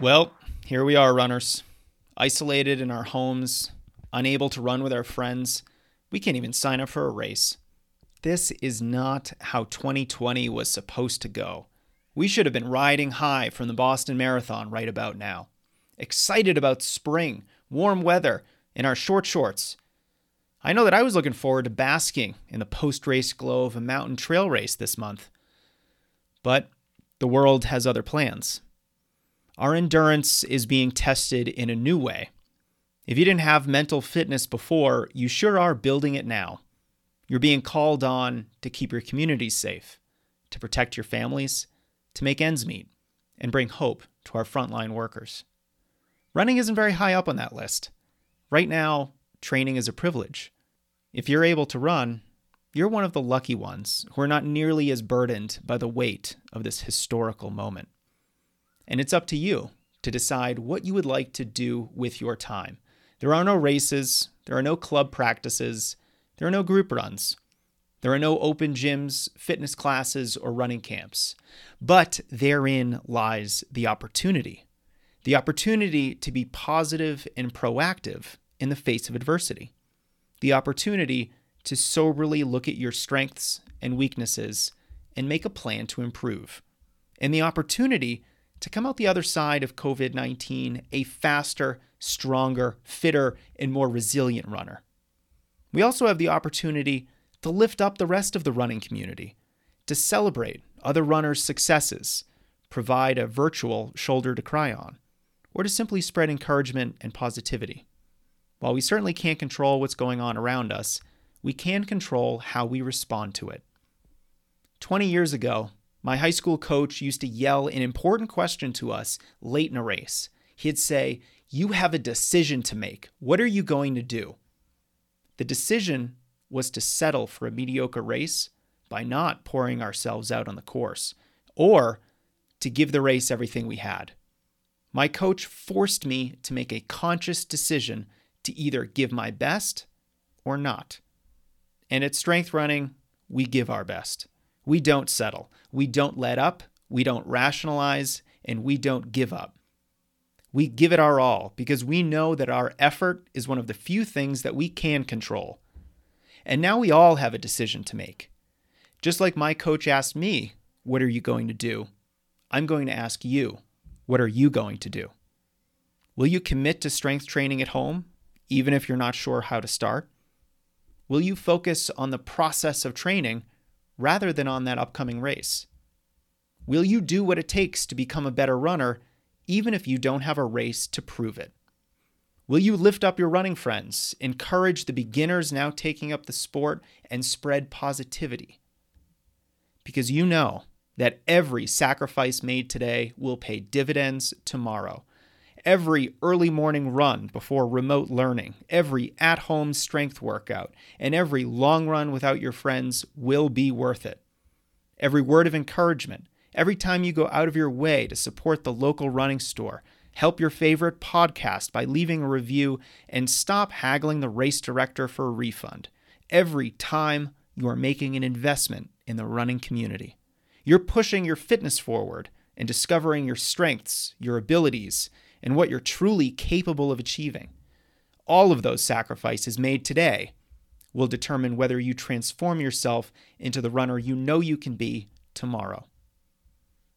Well, here we are, runners. Isolated in our homes, unable to run with our friends. We can't even sign up for a race. This is not how 2020 was supposed to go. We should have been riding high from the Boston Marathon right about now. Excited about spring, warm weather, and our short shorts. I know that I was looking forward to basking in the post race glow of a mountain trail race this month. But the world has other plans our endurance is being tested in a new way. If you didn't have mental fitness before, you sure are building it now. You're being called on to keep your communities safe, to protect your families, to make ends meet, and bring hope to our frontline workers. Running isn't very high up on that list. Right now, training is a privilege. If you're able to run, you're one of the lucky ones who are not nearly as burdened by the weight of this historical moment. And it's up to you to decide what you would like to do with your time. There are no races, there are no club practices, there are no group runs. There are no open gyms, fitness classes, or running camps. But therein lies the opportunity the opportunity to be positive and proactive in the face of adversity, the opportunity to soberly look at your strengths and weaknesses and make a plan to improve, and the opportunity to come out the other side of COVID 19 a faster, stronger, fitter, and more resilient runner. We also have the opportunity to lift up the rest of the running community, to celebrate other runners' successes, provide a virtual shoulder to cry on, or to simply spread encouragement and positivity. While we certainly can't control what's going on around us, we can control how we respond to it. 20 years ago, my high school coach used to yell an important question to us late in a race. He'd say, You have a decision to make. What are you going to do? The decision was to settle for a mediocre race by not pouring ourselves out on the course, or to give the race everything we had. My coach forced me to make a conscious decision to either give my best or not. And at strength running, we give our best. We don't settle. We don't let up. We don't rationalize. And we don't give up. We give it our all because we know that our effort is one of the few things that we can control. And now we all have a decision to make. Just like my coach asked me, What are you going to do? I'm going to ask you, What are you going to do? Will you commit to strength training at home, even if you're not sure how to start? Will you focus on the process of training rather than on that upcoming race? Will you do what it takes to become a better runner, even if you don't have a race to prove it? Will you lift up your running friends, encourage the beginners now taking up the sport, and spread positivity? Because you know that every sacrifice made today will pay dividends tomorrow every early morning run before remote learning, every at home strength workout, and every long run without your friends will be worth it. Every word of encouragement, every time you go out of your way to support the local running store, help your favorite podcast by leaving a review, and stop haggling the race director for a refund. Every time you are making an investment in the running community. You're pushing your fitness forward and discovering your strengths, your abilities, and what you're truly capable of achieving. All of those sacrifices made today will determine whether you transform yourself into the runner you know you can be tomorrow.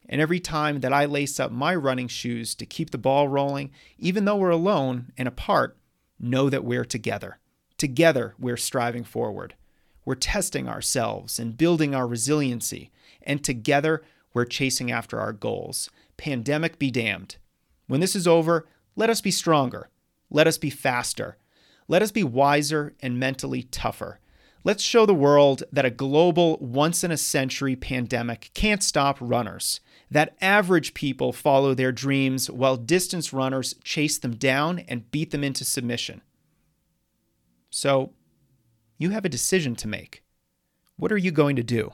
And every time that I lace up my running shoes to keep the ball rolling, even though we're alone and apart, know that we're together. Together, we're striving forward. We're testing ourselves and building our resiliency. And together, we're chasing after our goals. Pandemic be damned. When this is over, let us be stronger. Let us be faster. Let us be wiser and mentally tougher. Let's show the world that a global, once in a century pandemic can't stop runners, that average people follow their dreams while distance runners chase them down and beat them into submission. So, you have a decision to make. What are you going to do?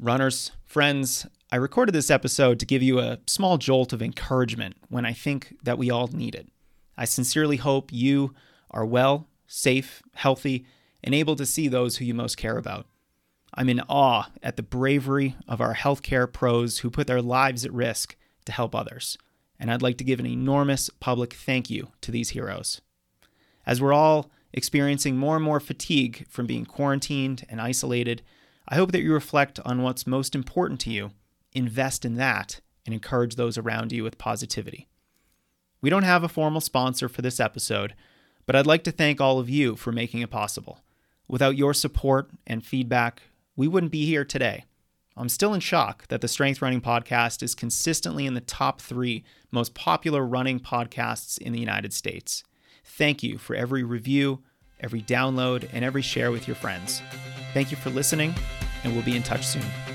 Runners, friends, I recorded this episode to give you a small jolt of encouragement when I think that we all need it. I sincerely hope you are well, safe, healthy, and able to see those who you most care about. I'm in awe at the bravery of our healthcare pros who put their lives at risk to help others. And I'd like to give an enormous public thank you to these heroes. As we're all experiencing more and more fatigue from being quarantined and isolated, I hope that you reflect on what's most important to you, invest in that, and encourage those around you with positivity. We don't have a formal sponsor for this episode, but I'd like to thank all of you for making it possible. Without your support and feedback, we wouldn't be here today. I'm still in shock that the Strength Running Podcast is consistently in the top three most popular running podcasts in the United States. Thank you for every review, every download, and every share with your friends. Thank you for listening, and we'll be in touch soon.